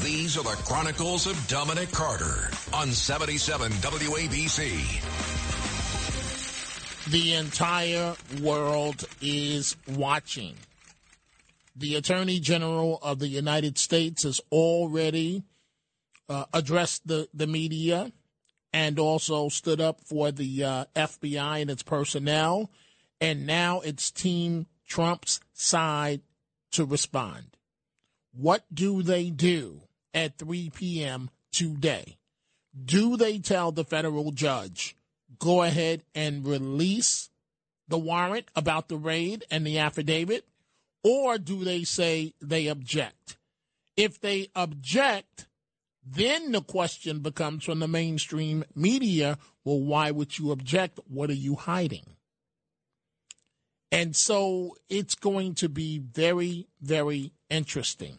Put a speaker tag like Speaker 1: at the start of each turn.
Speaker 1: These are the Chronicles of Dominic Carter on 77 WABC.
Speaker 2: The entire world is watching. The Attorney General of the United States has already uh, addressed the, the media and also stood up for the uh, FBI and its personnel. And now it's Team Trump's side to respond. What do they do at 3 p.m. today? Do they tell the federal judge, go ahead and release the warrant about the raid and the affidavit? Or do they say they object? If they object, then the question becomes from the mainstream media well, why would you object? What are you hiding? And so it's going to be very, very interesting.